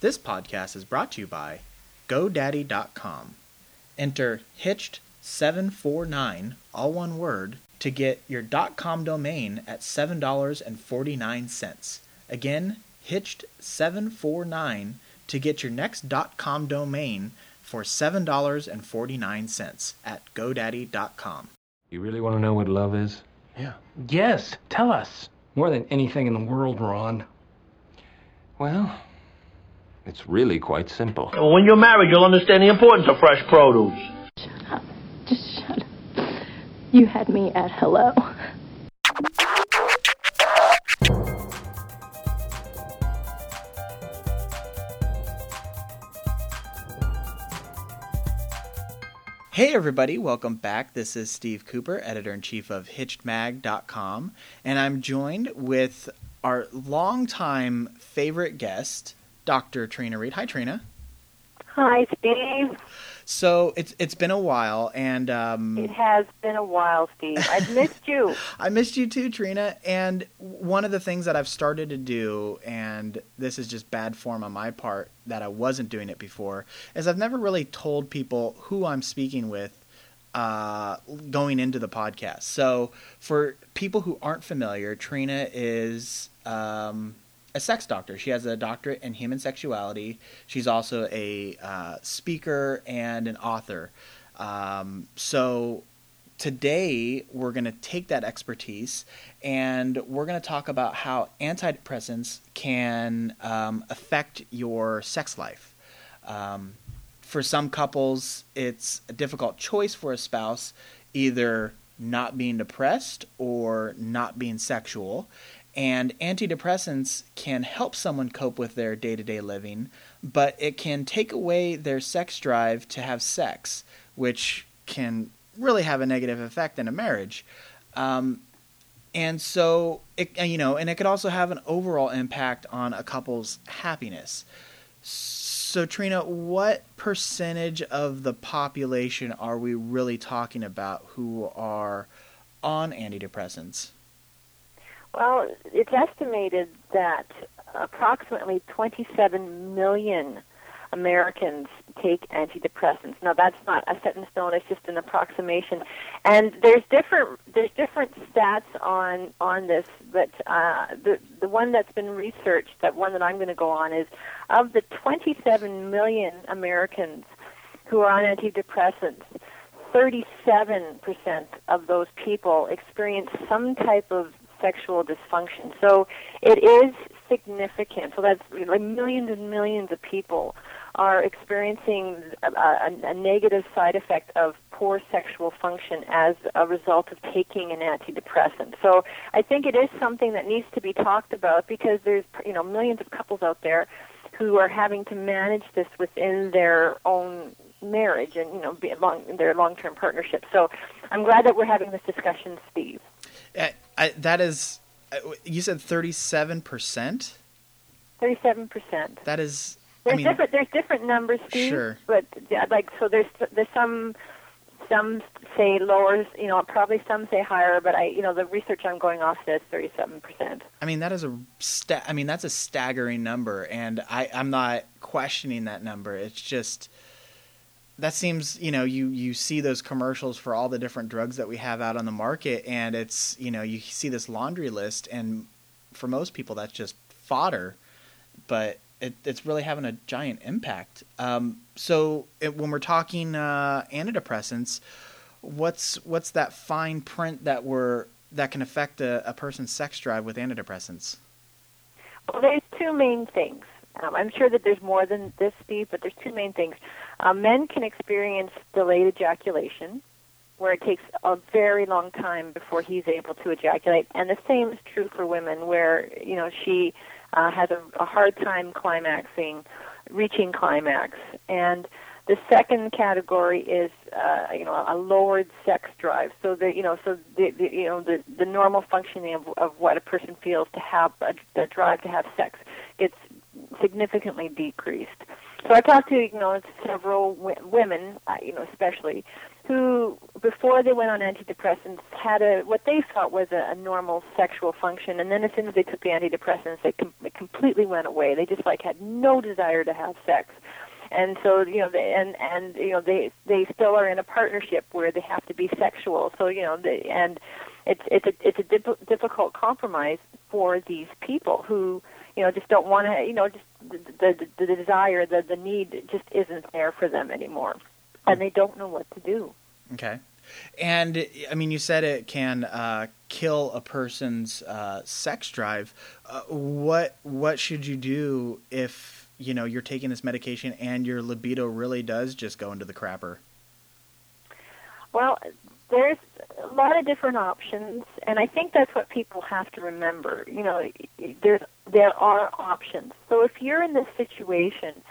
This podcast is brought to you by GoDaddy.com. Enter Hitched749, all one word, to get your .com domain at $7.49. Again, Hitched749 to get your next .com domain for $7.49 at GoDaddy.com. You really want to know what love is? Yeah. Yes, tell us. More than anything in the world, Ron. Well, it's really quite simple. When you're married, you'll understand the importance of fresh produce. Shut up. Just shut up. You had me at hello. Hey everybody, welcome back. This is Steve Cooper, editor in chief of HitchedMag.com, and I'm joined with our longtime favorite guest, Dr. Trina Read. Hi, Trina. Hi, Steve. So it's it's been a while, and um, It has been a while, Steve. I've missed you. I missed you too, Trina. And one of the things that I've started to do, and this is just bad form on my part that I wasn't doing it before, is I've never really told people who I'm speaking with uh, going into the podcast. So for people who aren't familiar, Trina is um, a sex doctor. She has a doctorate in human sexuality. She's also a uh, speaker and an author. Um, so today we're going to take that expertise and we're going to talk about how antidepressants can um, affect your sex life. Um, for some couples, it's a difficult choice for a spouse, either not being depressed or not being sexual. And antidepressants can help someone cope with their day to day living, but it can take away their sex drive to have sex, which can really have a negative effect in a marriage. Um, and so, it, you know, and it could also have an overall impact on a couple's happiness. So, Trina, what percentage of the population are we really talking about who are on antidepressants? Well, it's estimated that approximately 27 million Americans take antidepressants. Now that's not a set in stone; it's just an approximation. And there's different there's different stats on on this, but uh, the the one that's been researched, that one that I'm going to go on, is of the 27 million Americans who are on antidepressants. 37% of those people experience some type of sexual dysfunction. So it is significant. So that's like millions and millions of people are experiencing a, a, a negative side effect of poor sexual function as a result of taking an antidepressant. So I think it is something that needs to be talked about because there's you know millions of couples out there who are having to manage this within their own marriage and you know long, their long-term partnership. So I'm glad that we're having this discussion, Steve. I, I, that is, uh, you said thirty-seven percent. Thirty-seven percent. That is. There's I mean, different. There's different numbers, Steve. Sure. But yeah, like so, there's there's some some say lower. You know, probably some say higher. But I, you know, the research I'm going off says thirty-seven percent. I mean, that is a sta- I mean, that's a staggering number, and I, I'm not questioning that number. It's just that seems, you know, you you see those commercials for all the different drugs that we have out on the market, and it's, you know, you see this laundry list, and for most people, that's just fodder, but it, it's really having a giant impact. Um, so it, when we're talking uh, antidepressants, what's what's that fine print that we're that can affect a, a person's sex drive with antidepressants? Well, there's two main things. Um, I'm sure that there's more than this, Steve, but there's two main things. Uh, men can experience delayed ejaculation, where it takes a very long time before he's able to ejaculate, and the same is true for women, where you know she uh, has a, a hard time climaxing, reaching climax, and the second category is uh, you know a lowered sex drive. So the you know so the, the you know the the normal functioning of of what a person feels to have a, the drive to have sex gets significantly decreased. So I talked to you know several w- women, uh, you know especially, who before they went on antidepressants had a what they thought was a, a normal sexual function, and then as soon as they took the antidepressants, they com- it completely went away. They just like had no desire to have sex. And so you know they and and you know they they still are in a partnership where they have to be sexual. So you know they, and it's it's a it's a dip, difficult compromise for these people who you know just don't want to you know just the, the the desire the the need just isn't there for them anymore and they don't know what to do Okay. And I mean, you said it can uh, kill a person's uh, sex drive. Uh, what what should you do if you know you're taking this medication and your libido really does just go into the crapper? Well, there's a lot of different options, and I think that's what people have to remember. You know, there there are options. So if you're in this situation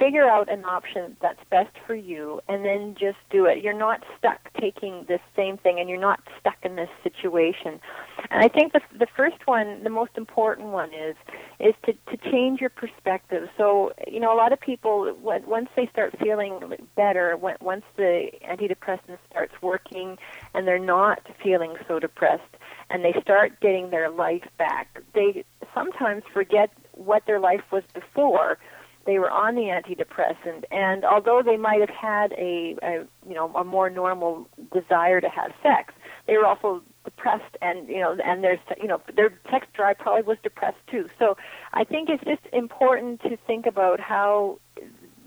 figure out an option that's best for you and then just do it. You're not stuck taking this same thing and you're not stuck in this situation. And I think the the first one, the most important one is is to to change your perspective. So, you know, a lot of people once they start feeling better, once the antidepressant starts working and they're not feeling so depressed and they start getting their life back, they sometimes forget what their life was before they were on the antidepressant, and although they might have had a, a you know a more normal desire to have sex, they were also depressed, and you know, and there's you know their sex drive probably was depressed too. So I think it's just important to think about how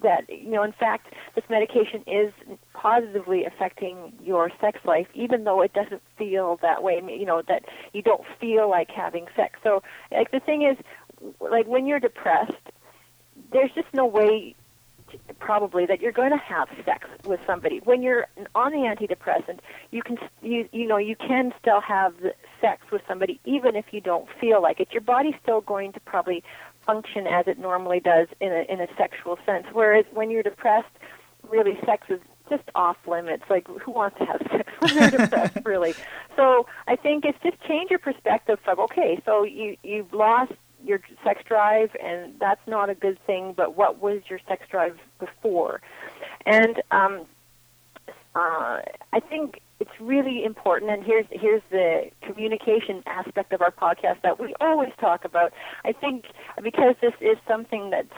that you know in fact this medication is positively affecting your sex life even though it doesn't feel that way you know that you don't feel like having sex so like the thing is like when you're depressed there's just no way probably that you're going to have sex with somebody. When you're on the antidepressant you can you you know you can still have sex with somebody even if you don't feel like it. Your body's still going to probably function as it normally does in a in a sexual sense whereas when you're depressed really sex is just off limits. Like who wants to have sex when they're depressed really? So i think it's just change your perspective from okay so you you've lost your sex drive, and that's not a good thing. But what was your sex drive before? And um, uh, I think it's really important. And here's here's the communication aspect of our podcast that we always talk about. I think because this is something that's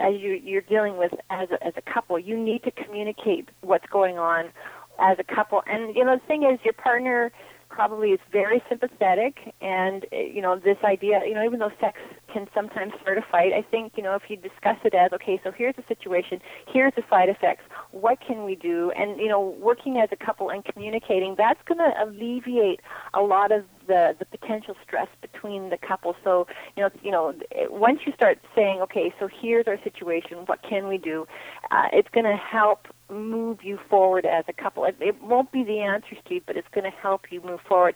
as you, you're dealing with as a, as a couple, you need to communicate what's going on as a couple. And you know, the thing is, your partner probably is very sympathetic and eh, you know this idea you know even though sex can sometimes start a fight i think you know if you discuss it as okay so here's the situation here's the side effects what can we do? And you know working as a couple and communicating that's going to alleviate a lot of the the potential stress between the couple so you know you know once you start saying okay so here's our situation what can we do uh, it's going to help move you forward as a couple. It, it won't be the answer, Steve, but it's going to help you move forward.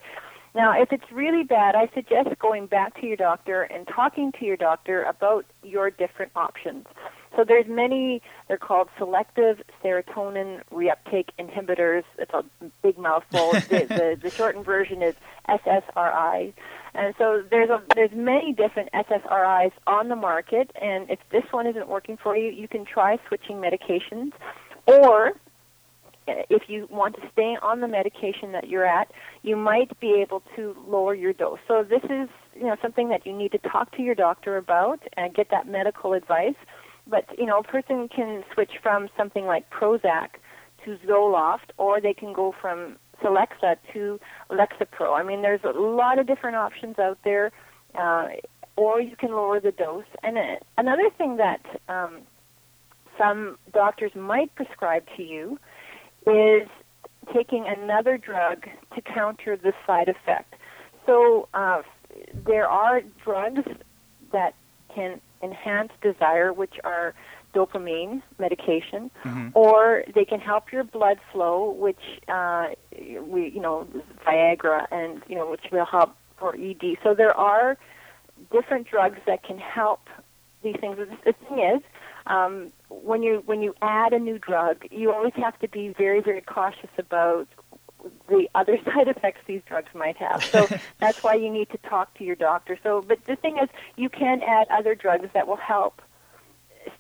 Now, if it's really bad, I suggest going back to your doctor and talking to your doctor about your different options. So there's many, they're called selective serotonin reuptake inhibitors. It's a big mouthful. the, the, the shortened version is SSRI. And so there's a, there's many different SSRIs on the market, and if this one isn't working for you, you can try switching medications. Or eh, if you want to stay on the medication that you're at, you might be able to lower your dose. So this is, you know, something that you need to talk to your doctor about and get that medical advice. But, you know, a person can switch from something like Prozac to Zoloft, or they can go from Celexa to Lexapro. I mean, there's a lot of different options out there, uh, or you can lower the dose. And uh, another thing that um, some doctors might prescribe to you is taking another drug to counter the side effect. So uh, there are drugs that can enhance desire, which are dopamine medication, mm-hmm. or they can help your blood flow, which uh, we, you know, Viagra, and you know, which will help for ED. So there are different drugs that can help these things. The thing is, um, when you when you add a new drug, you always have to be very very cautious about the other side effects these drugs might have. So that's why you need to talk to your doctor. So, but the thing is, you can add other drugs that will help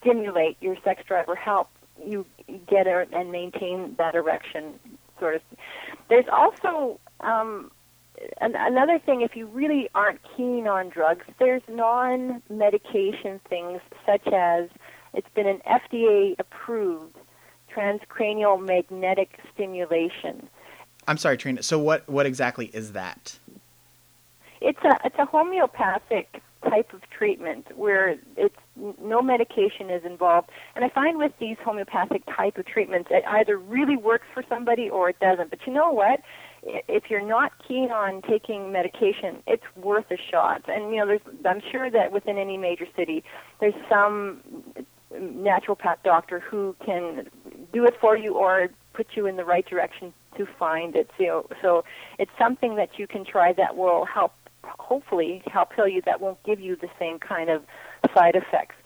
stimulate your sex drive or help you get a, and maintain that erection sort of. there's also um, an, another thing. If you really aren't keen on drugs, there's non-medication things such as it's been an FDA approved transcranial magnetic stimulation. I'm sorry, Trina. So what what exactly is that? It's a it's a homeopathic type of treatment where it's no medication is involved. And I find with these homeopathic type of treatments, it either really works for somebody or it doesn't. But you know what? If you're not keen on taking medication, it's worth a shot. And you know, there's I'm sure that within any major city, there's some naturopath doctor who can do it for you or put you in the right direction to find it. So, so it's something that you can try that will help, hopefully, help heal you. That won't give you the same kind of side effects.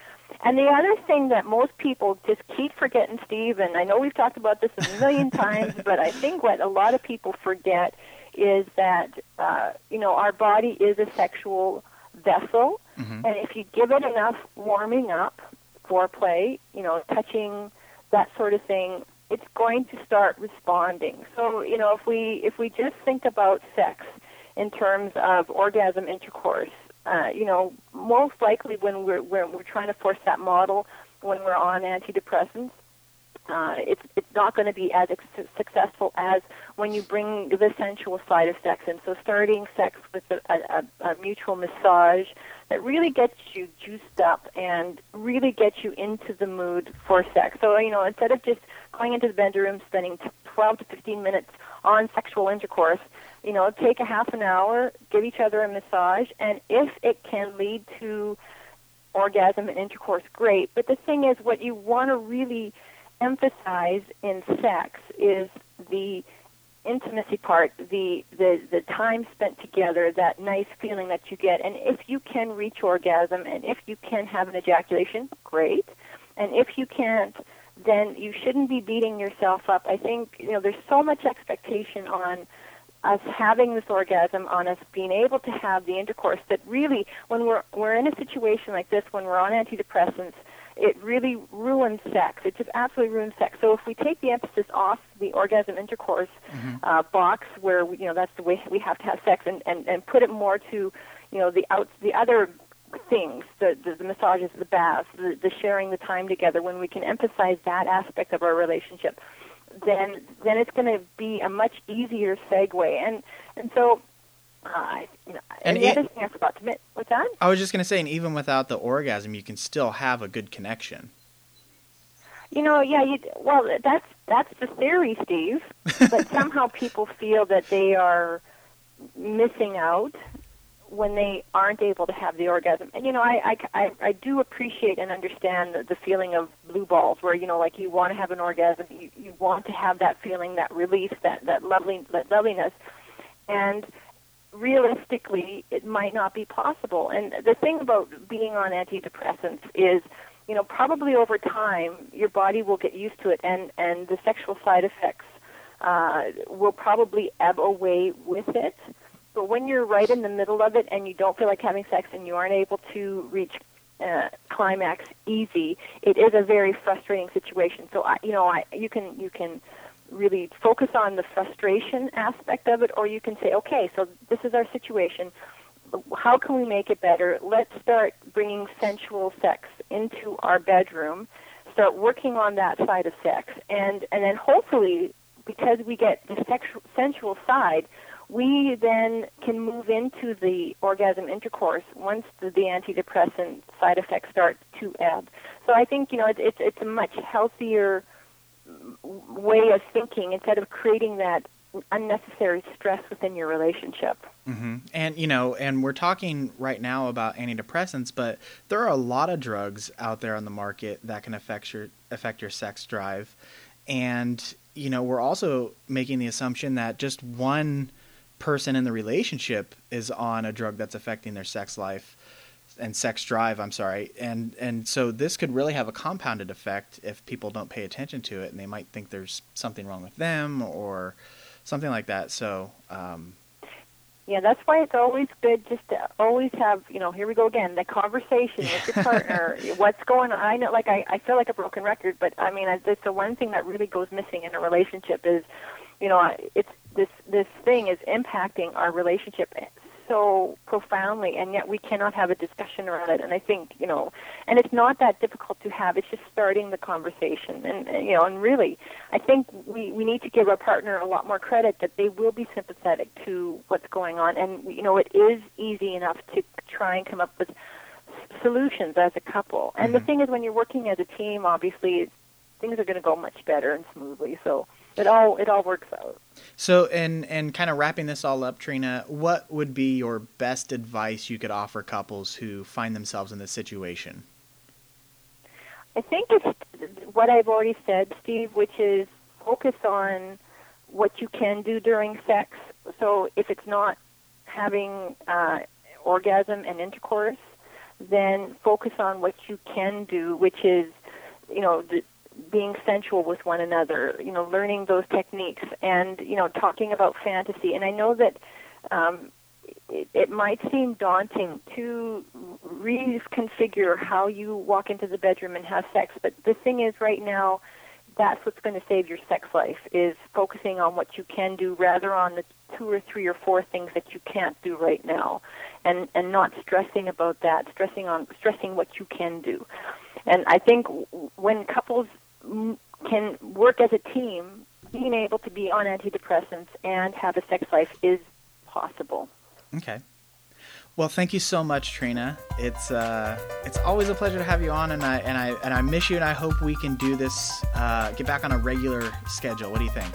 And the other thing that most people just keep forgetting, Steve, and I know we've talked about this a million times, but I think what a lot of people forget is that uh, you know our body is a sexual vessel, mm-hmm. and if you give it enough warming up, foreplay, you know, touching, that sort of thing, it's going to start responding. So, you know, if we if we just think about sex in terms of orgasm intercourse, uh, you know, most likely when we're, we're we're trying to force that model when we're on antidepressants, uh, it's it's not going to be as ex- successful as when you bring the sensual side of sex in. So starting sex with a, a, a mutual massage that really gets you juiced up and really gets you into the mood for sex. So you know instead of just going into the bedroom, spending 12 to 15 minutes on sexual intercourse, you know take a half an hour, give each other a massage, and if it can lead to orgasm and intercourse, great. But the thing is, what you want to really emphasize in sex is the intimacy part, the, the the time spent together, that nice feeling that you get. And if you can reach orgasm and if you can have an ejaculation, great. And if you can't, then you shouldn't be beating yourself up. I think you know there's so much expectation on us having this orgasm, on us being able to have the intercourse that really, when we're we're in a situation like this, when we're on antidepressants, it really ruins sex. It just absolutely ruins sex. So if we take the emphasis off the orgasm intercourse Mm-hmm. uh, box, where we, you know that's the way we have to have sex, and and and put it more to, you know, the out the other things, the the, the massages, the baths, the, the sharing the time together. When we can emphasize that aspect of our relationship, then then it's going to be a much easier segue. And and so. Uh, you know, And and, the it- other thing I forgot to mention, what's that? I was just gonna say, and even without the orgasm, you can still have a good connection. You know, yeah, you, well, that's that's the theory, Steve. But somehow people feel that they are missing out when they aren't able to have the orgasm. And you know, I I, I, I do appreciate and understand the, the feeling of blue balls, where you know, like you want to have an orgasm, you you want to have that feeling, that release, that that lovely that loveliness, and realistically, it might not be possible. And the thing about being on antidepressants is, you know, probably over time, your body will get used to it, and and the sexual side effects uh, will probably ebb away with it. But when you're right in the middle of it and you don't feel like having sex and you aren't able to reach uh, climax easy, it is a very frustrating situation. So I, you know, I you can you can really focus on the frustration aspect of it, or you can say, okay, so this is our situation. How can we make it better? Let's start bringing sensual sex into our bedroom. Start working on that side of sex, and and then hopefully, because we get the sexual sensual side, we then can move into the orgasm intercourse once the, the antidepressant side effects start to ebb. So I think you know it's it's, it's a much healthier way of thinking instead of creating that unnecessary stress within your relationship. hmm And you know, and we're talking right now about antidepressants, but there are a lot of drugs out there on the market that can affect your affect your sex drive. And you know, we're also making the assumption that just one person in the relationship is on a drug that's affecting their sex life and sex drive, I'm sorry. And and so this could really have a compounded effect if people don't pay attention to it and they might think there's something wrong with them or something like that. So, um, Yeah, that's why it's always good just to always have, you know, here we go again, the conversation with your partner. what's going on? I know, like, I, I feel like a broken record, but I mean, it's the one thing that really goes missing in a relationship is you know, it's this this thing is impacting our relationship so profoundly, and yet we cannot have a discussion around it. And I think, you know, and it's not that difficult to have. It's just starting the conversation, and, and you know, and really, I think we we need to give our partner a lot more credit that they will be sympathetic to what's going on, and you know, it is easy enough to try and come up with solutions as a couple. And Mm-hmm. the thing is, when you're working as a team, obviously, things are going to go much better and smoothly. So it all it all works out. So, and and kind of wrapping this all up, Trina, what would be your best advice you could offer couples who find themselves in this situation? I think it's what I've already said, Steve, which is focus on what you can do during sex. So if it's not having uh, orgasm and intercourse, then focus on what you can do, which is, you know, the, being sensual with one another, you know, learning those techniques and, you know, talking about fantasy. And I know that um, it, it might seem daunting to reconfigure how you walk into the bedroom and have sex, but the thing is right now, that's what's going to save your sex life is focusing on what you can do rather on the two or three or four things that you can't do right now and and not stressing about that stressing on stressing what you can do and i think when couples can work as a team being able to be on antidepressants and have a sex life is possible Okay. Well, thank you so much, Trina. It's uh, it's always a pleasure to have you on, and I and I and I miss you, and I hope we can do this, uh, get back on a regular schedule. What do you think?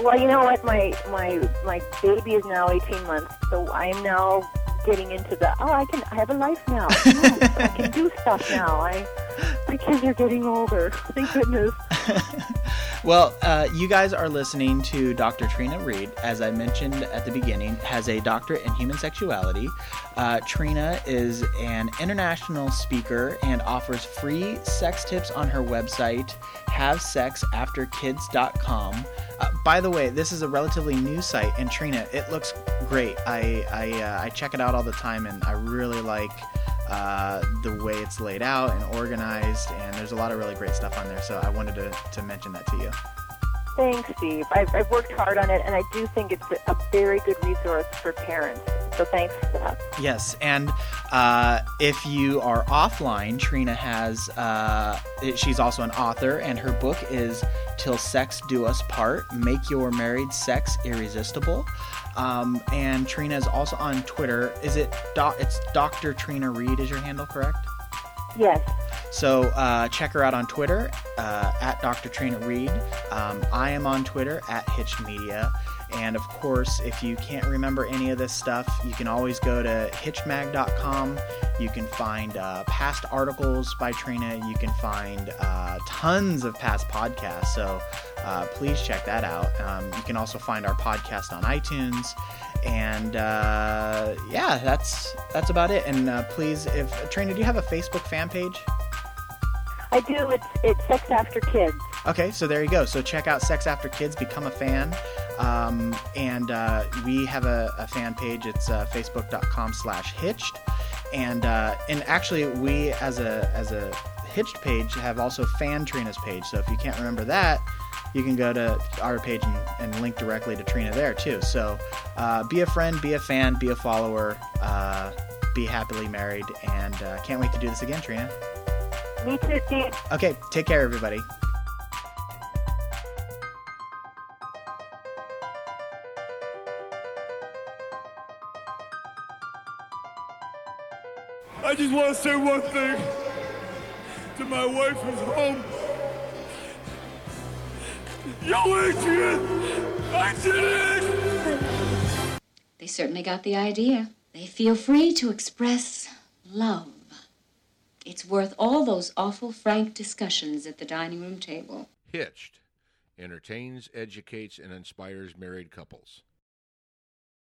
Well, you know what? My my my baby is now 18 months, so I'm now getting into the oh, I can I have a life now. Oh, I can do stuff now. I my kids are getting older. Thank goodness. Well, uh, you guys are listening to Dr. Trina Read. As I mentioned at the beginning, has a doctorate in human sexuality. Uh, Trina is an international speaker and offers free sex tips on her website, HaveSexAfterKids.com. Uh, by the way, this is a relatively new site, and Trina, it looks great. I I, uh, I check it out all the time, and I really like uh, the way it's laid out and organized, and there's a lot of really great stuff on there. So I wanted to, to mention that to you. Thanks, Steve. I've, I've worked hard on it, and I do think it's a, a very good resource for parents. So thanks for that. Yes, and uh, if you are offline, Trina has. Uh, she's also an author, and her book is "Till Sex Do Us Part: Make Your Married Sex Irresistible." Um, and Trina is also on Twitter. Is it? Do- it's Dr. Trina Read. Is your handle correct? Yes. So uh, check her out on Twitter uh, at Dr. Trina Read. Um, I am on Twitter at Hitched Media. And of course, if you can't remember any of this stuff, you can always go to hitchedmag.com. You can find uh, past articles by Trina. You can find uh, tons of past podcasts. So uh, please check that out. Um, you can also find our podcast on iTunes. And uh, yeah, that's that's about it. And uh, please, if Trina, do you have a Facebook fan page? I do. It's it's Sex After Kids. Okay, so there you go. So check out Sex After Kids, become a fan. Um, and uh, we have a, a fan page. It's uh, facebook.com slash hitched. And uh, and actually, we as a as a hitched page have also fan Trina's page. So if you can't remember that, you can go to our page and, and link directly to Trina there too. So uh, be a friend, be a fan, be a follower, uh, be happily married, and uh, can't wait to do this again, Trina. Me too, Steve. Okay, take care, everybody. Just want to say one thing to my wife who's home. Yo, Adrian! I did it! They certainly got the idea. They feel free to express love. It's worth all those awful frank discussions at the dining room table. Hitched entertains, educates, and inspires married couples.